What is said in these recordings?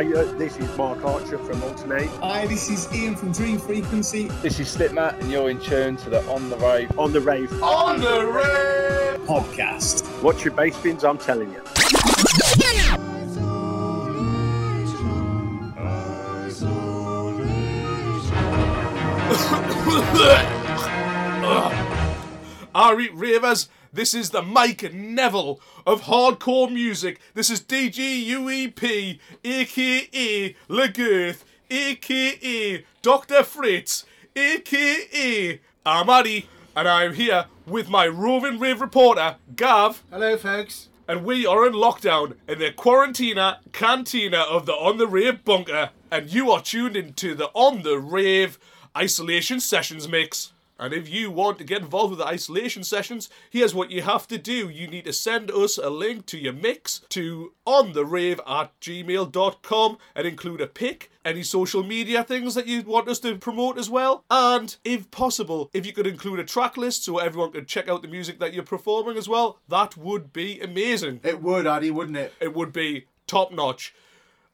Hi, uh, this is Mark Archer from Altern-8. Hi, this is Ian from Dream Frequency. This is Slipmat, and you're in tune to the On the Rave. On the rave. On the rave podcast. Watch your bass bins, I'm telling you. Alright, ravers, this is the Mike Neville of hardcore music. This is DGUEP, aka Legirth, aka Dr. Fritz, aka I'm and I'm here with my roving rave reporter, Gav. Hello, folks. and we are in lockdown in the quarantina cantina of the On the Rave bunker, and you are tuned into the On the Rave isolation sessions mix. And if you want to get involved with the isolation sessions, here's what you have to do. You need to send us a link to your mix to ontherave at gmail.com and include a pic, any social media things that you want us to promote as well. And if possible, if you could include a track list so everyone could check out the music that you're performing as well, that would be amazing. It would, Addy, wouldn't it? It would be top notch.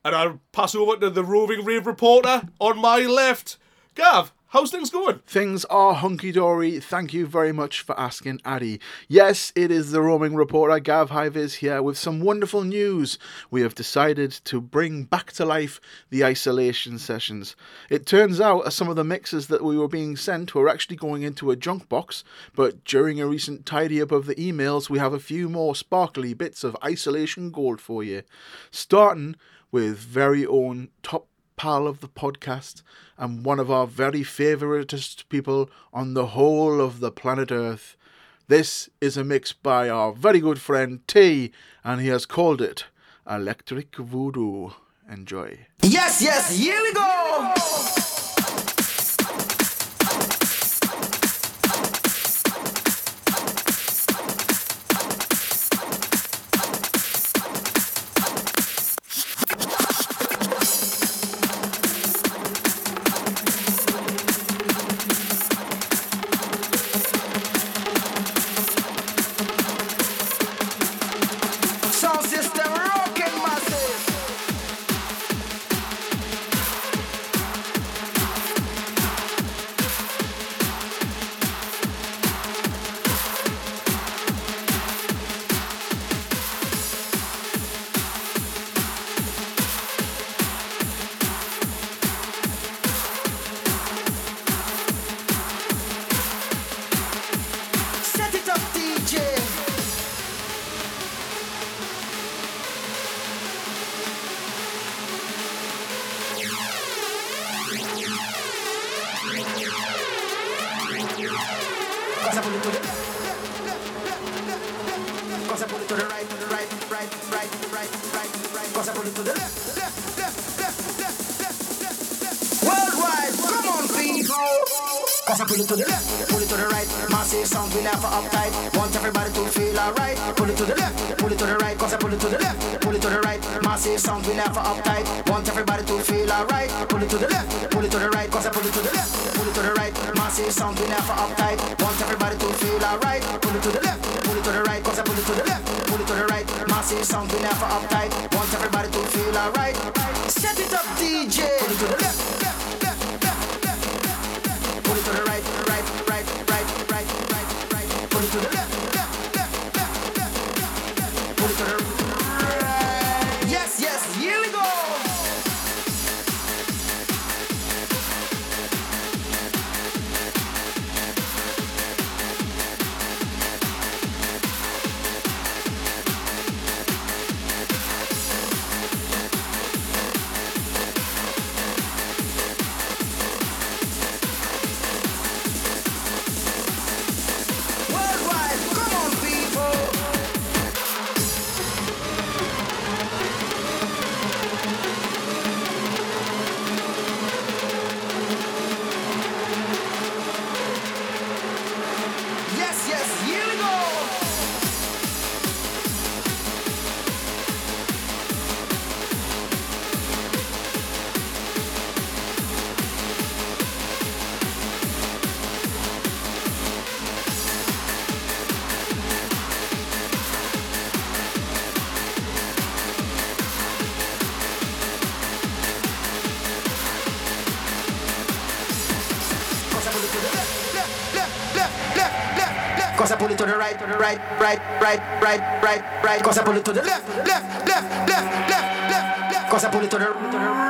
And I'll pass over to the roving rave reporter on my left. Gav, how's things going? Things are hunky dory. Thank you very much for asking, Addy. Yes, it is the roaming reporter Gav Hives here with some wonderful news. We have decided to bring back to life the isolation sessions. It turns out some of the mixes that we were being sent were actually going into a junk box, but during a recent tidy up of the emails, we have a few more sparkly bits of isolation gold for you. Starting with very own top pal of the podcast and one of our very favoritist people on the whole of the planet Earth. This is a mix by our very good friend T, and he has called it Electric Voodoo. Enjoy. Yes, yes, here we go. Sound We never uptight. Want everybody to feel alright. Pull it to the left, pull it to the right. Cause I pull it to the left, pull it to the right. Massive sound, we never uptight. Want everybody to feel alright. Pull it to the left, pull it to the right. Cause I pull it to the left, pull it to the right. Massive sound, we never uptight. Want everybody to feel alright. Pull it to the left, pull it to the right. Cause I pull it to the left, pull it to the right. Massive sound, we never uptight. Cause I pull it to the right, right, right, right, right, right, right. Cause I pull it to the left, left, left, left, left, left, left. Cause I pull it to the, to the right.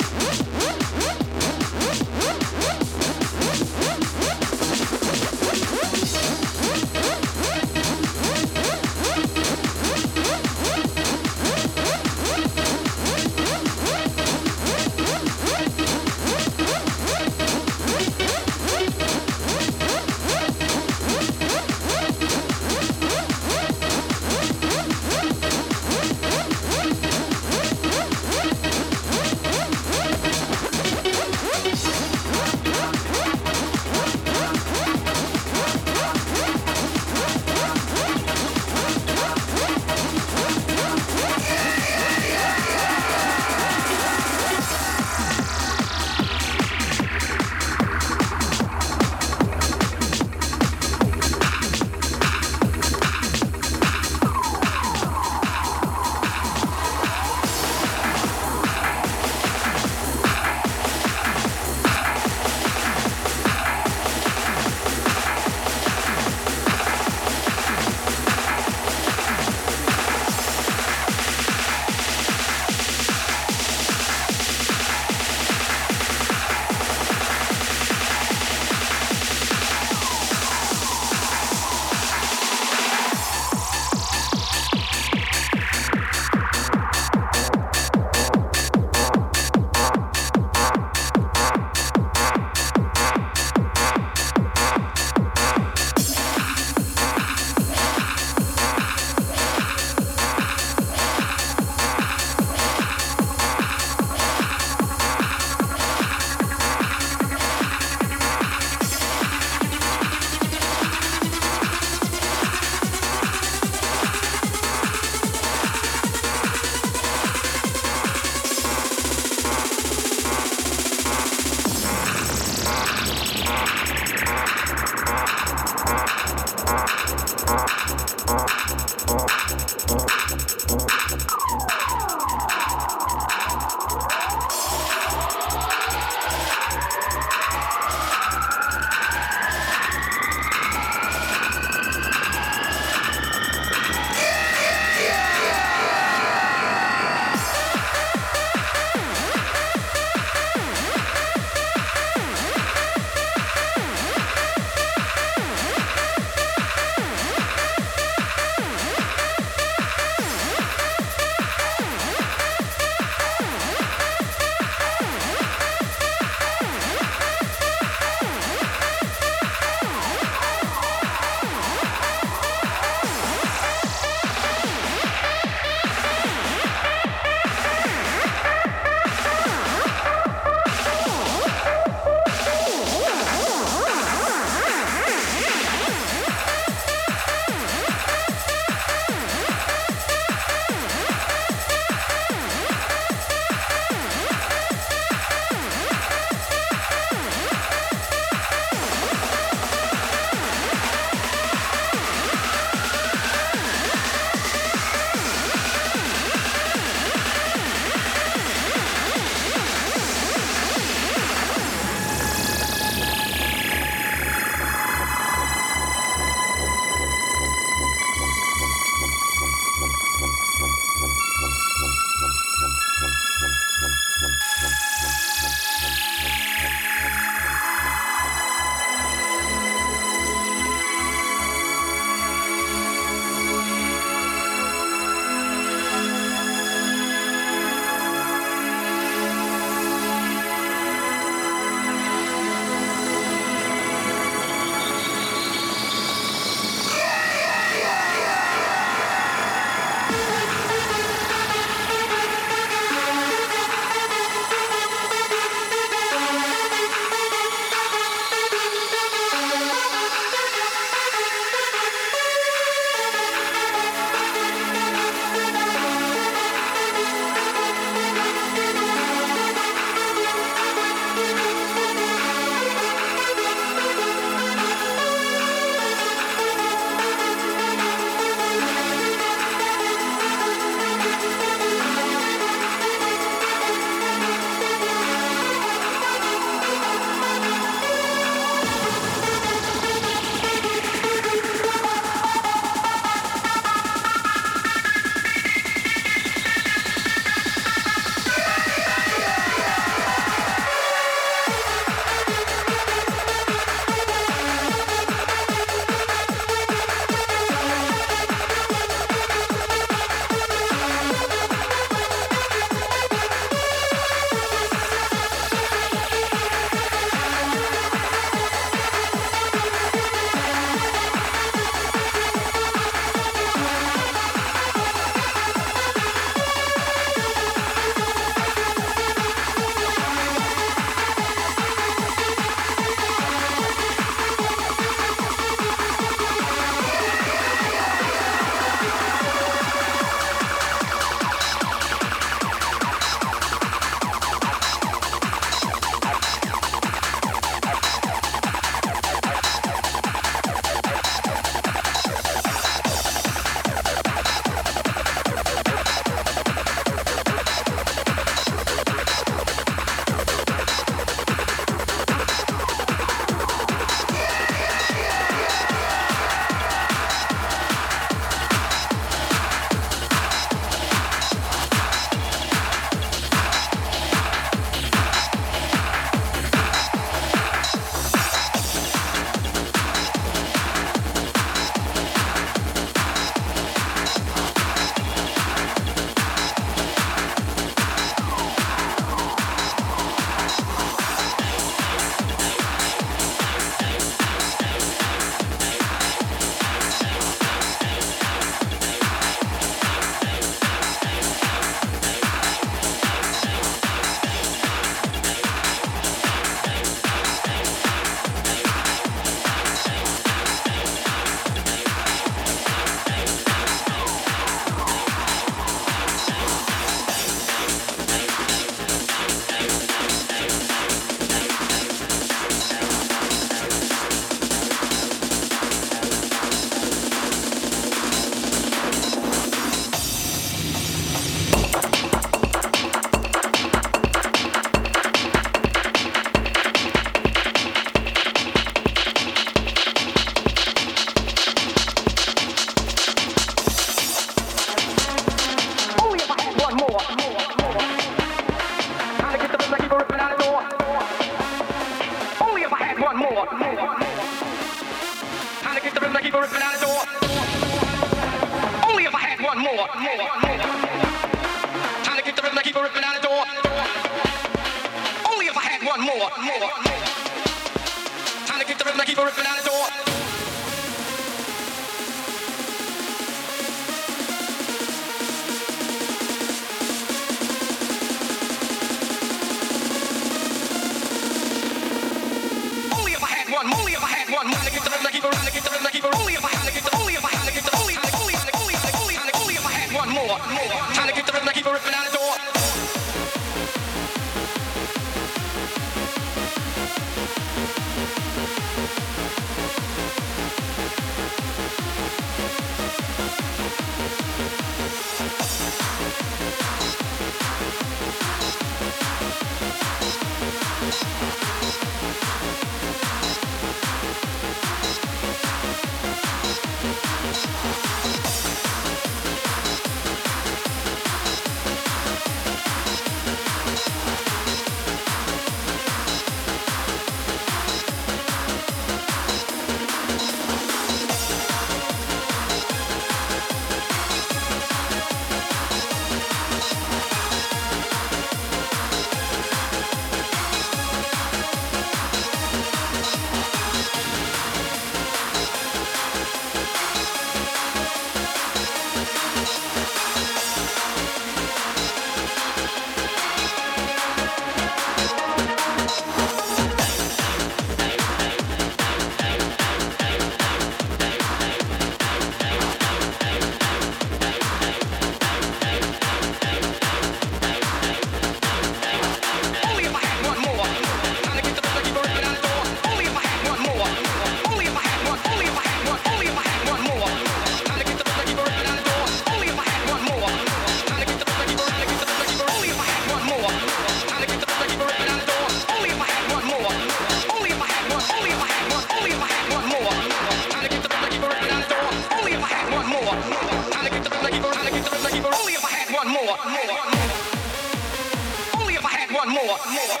more, more, more.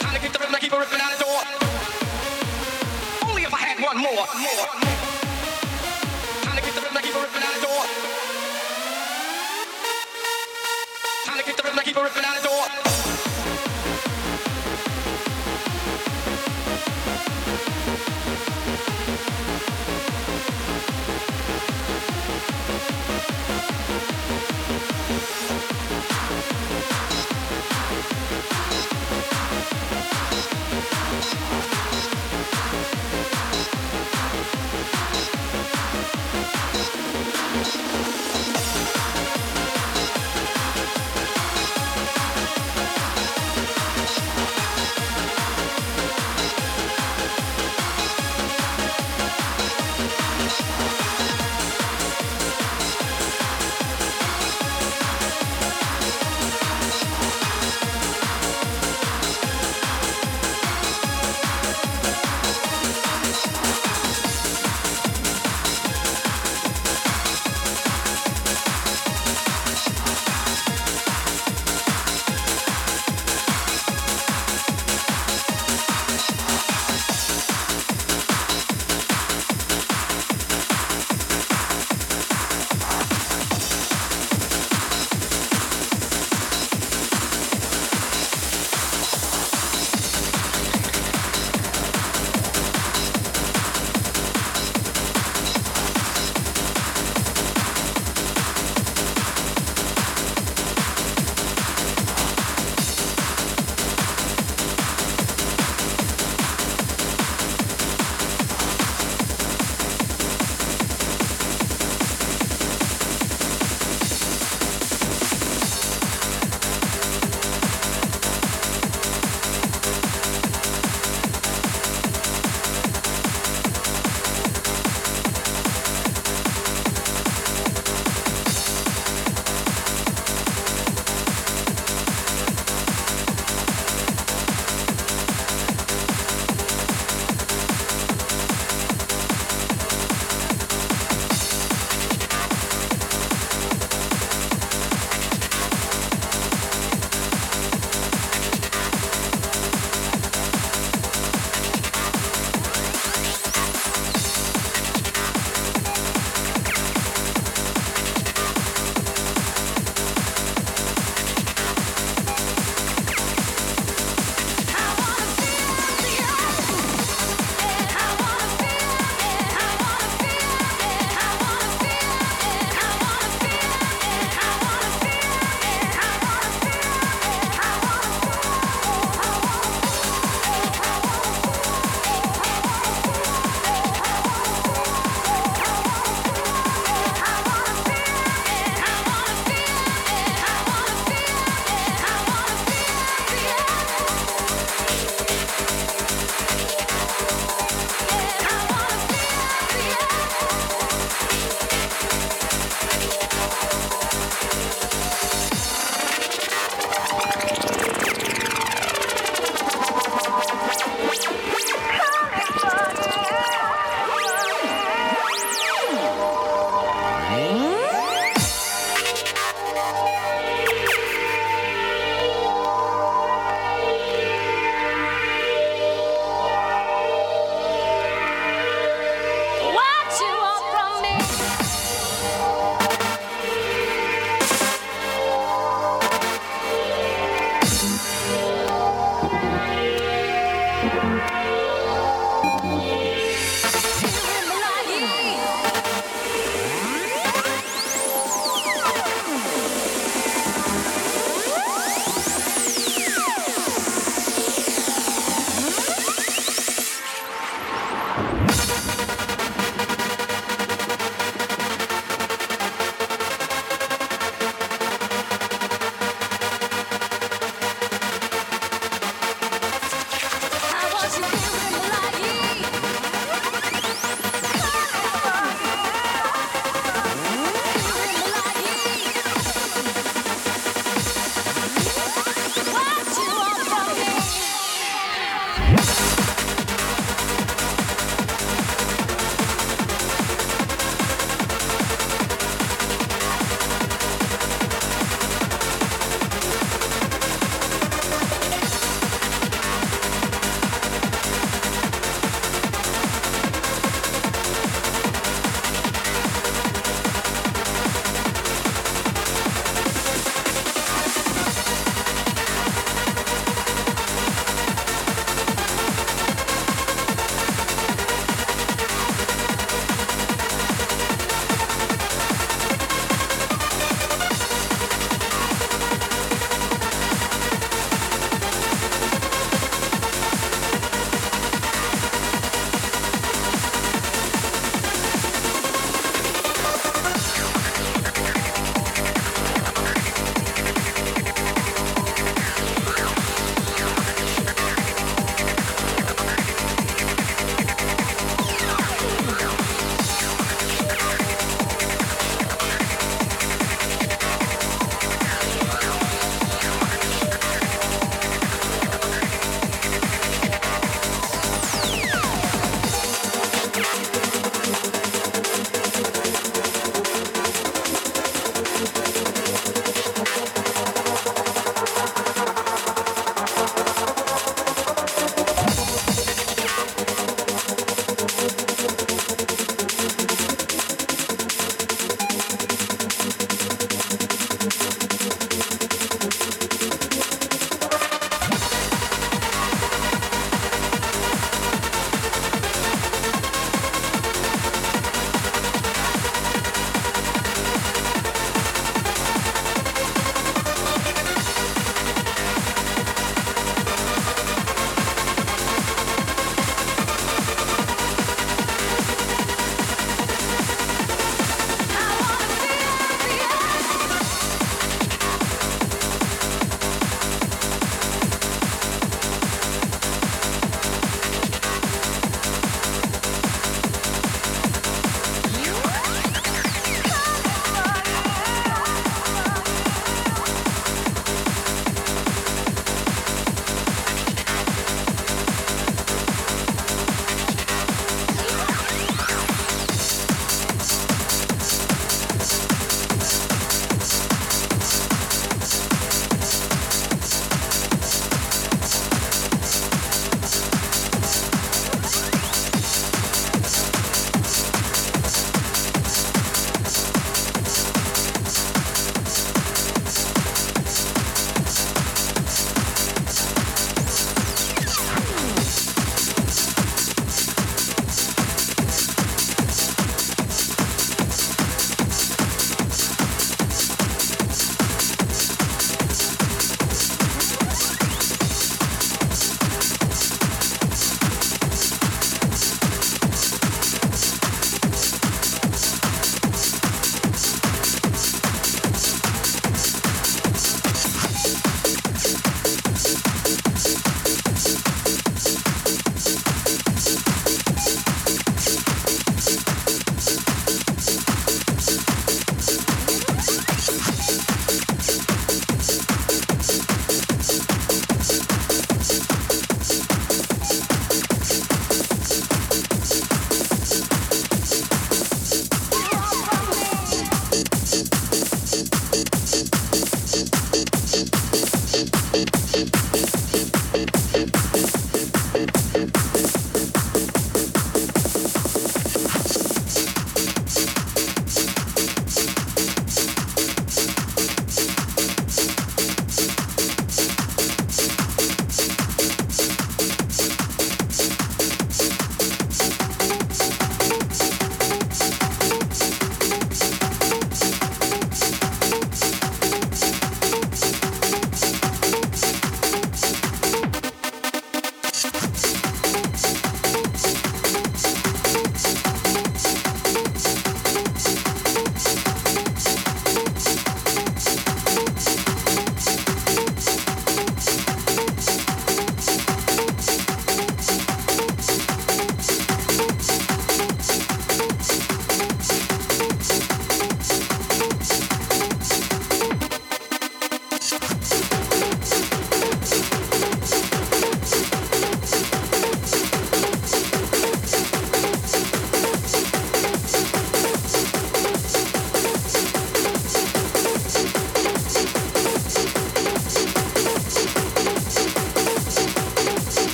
Time to keep the rhythm, I keep a ripping out the door. Only if I had one more, more, more. To the rhythm, I keep ripping out the door. To the rhythm, I keep a ripping out the door.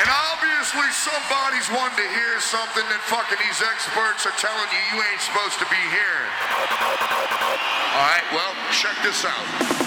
And obviously somebody's wanting to hear something that fucking these experts are telling you you ain't supposed to be hearing. All right, well, check this out.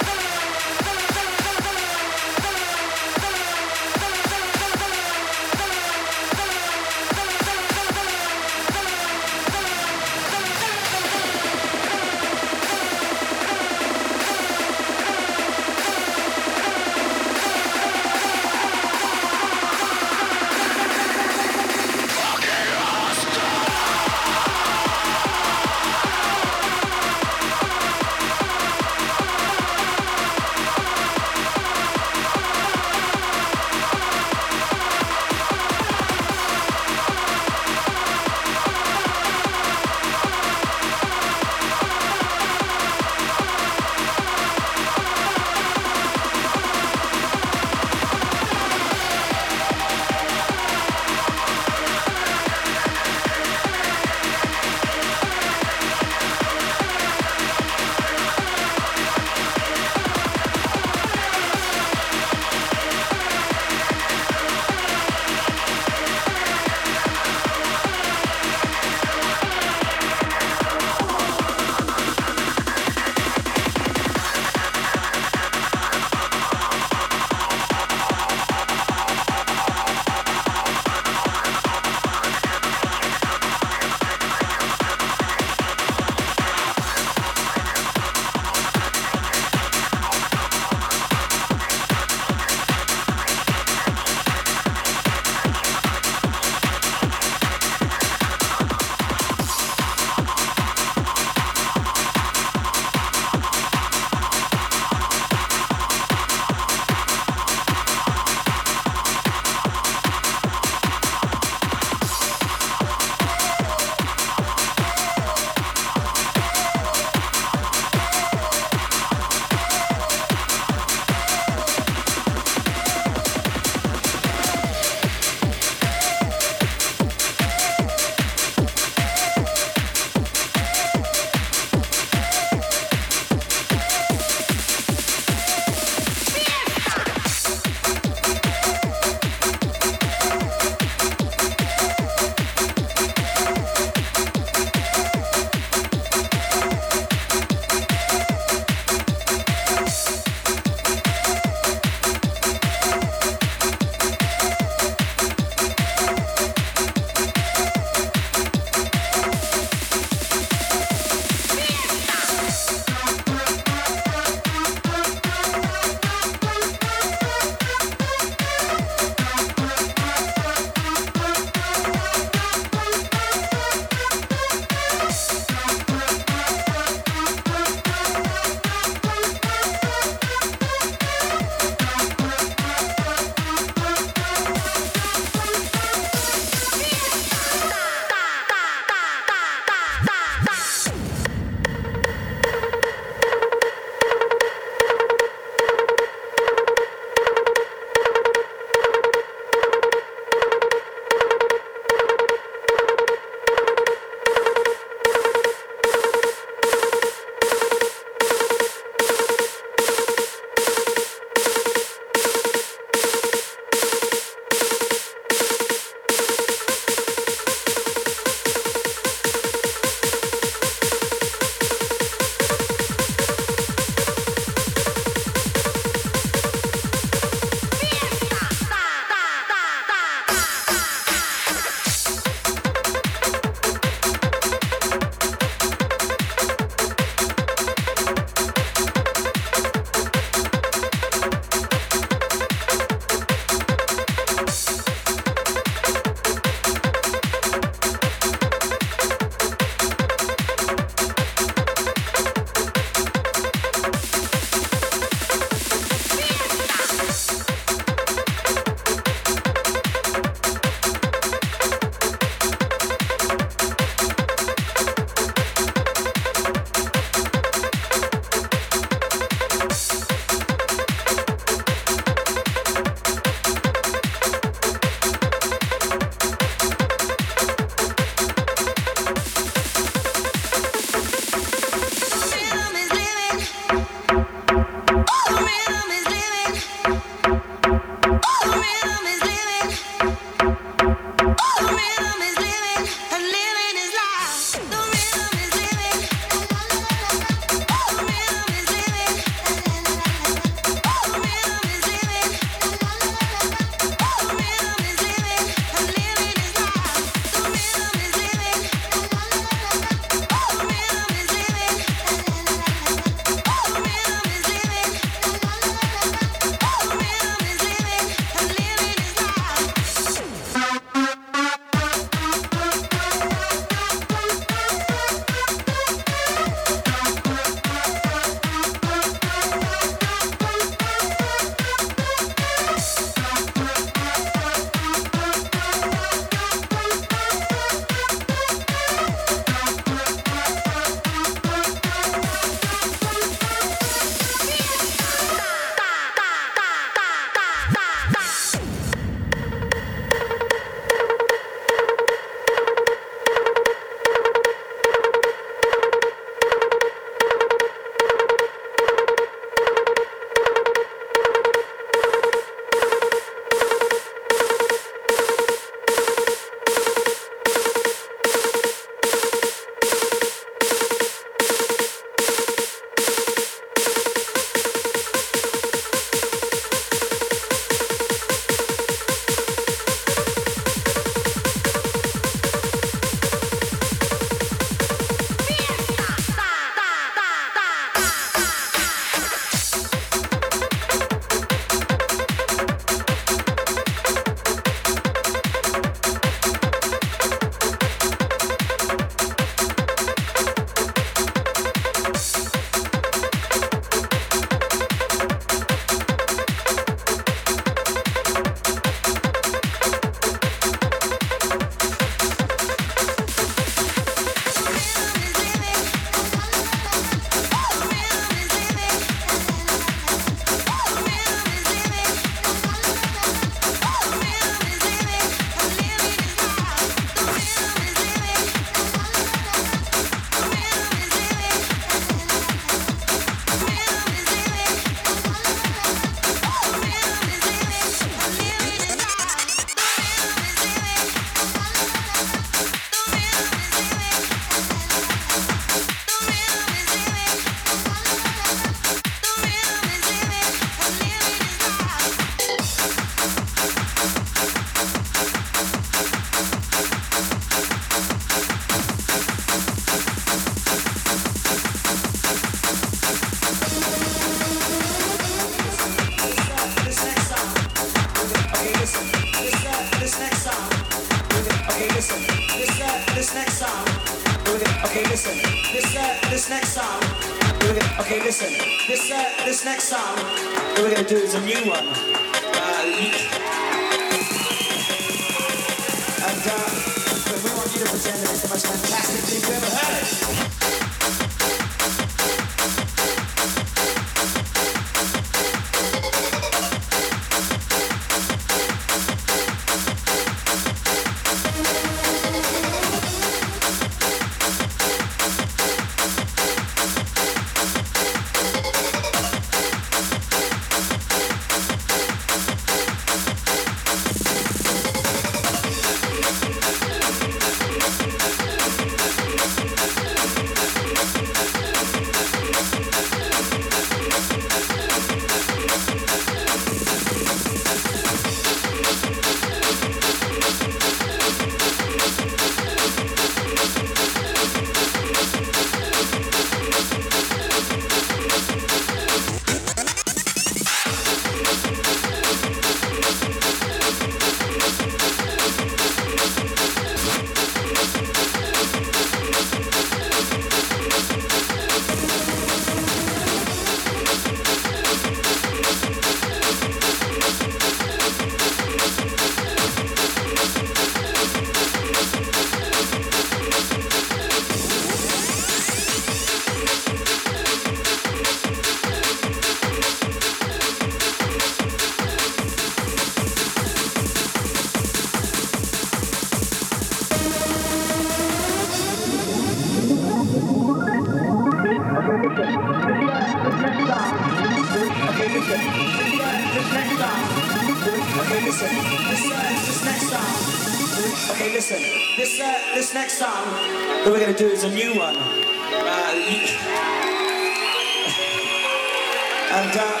to do is a new one. Uh, and, uh,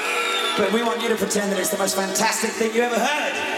but we want you to pretend that it's the most fantastic thing you ever heard.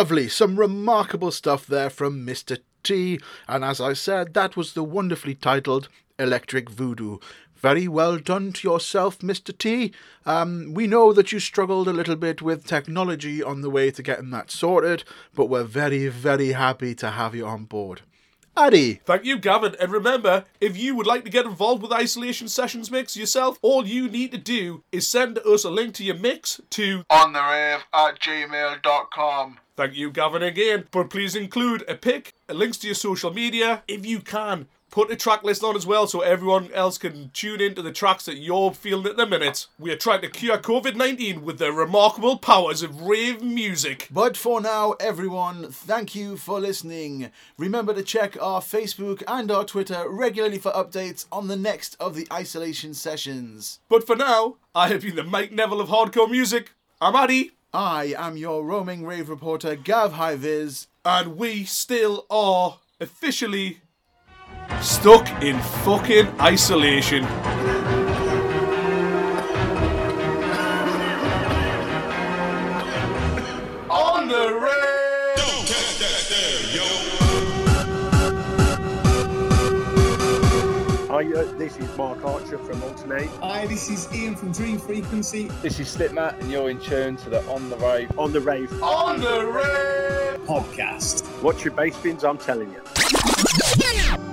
Lovely, some remarkable stuff there from Mr. T. And as I said, that was the wonderfully titled Electric Voodoo. Very well done to yourself, Mr. T. Um, we know that you struggled a little bit with technology on the way to getting that sorted, but we're very, very happy to have you on board. Addy, Thank you, Gavin. And remember, if you would like to get involved with Isolation Sessions Mix yourself, all you need to do is send us a link to your mix to on the rave at gmail.com. Thank you, Gavin, again. But please include a pic, links to your social media, if you can. Put a track list on as well so everyone else can tune into the tracks that you're feeling at the minute. We are trying to cure COVID 19 with the remarkable powers of rave music. But for now, everyone, thank you for listening. Remember to check our Facebook and our Twitter regularly for updates on the next of the isolation sessions. But for now, I have been the Mike Neville of hardcore music. I'm Addy, I am your roaming rave reporter, Gav Highviz. and we still are officially stuck in fucking isolation. Hi, uh, this is Mark Archer from Altern-8. Hi, this is Ian from Dream Frequency. This is Slipmat, and you're in tune to the On the Rave On the rave. On the Rave podcast. Watch your bass bins, I'm telling you.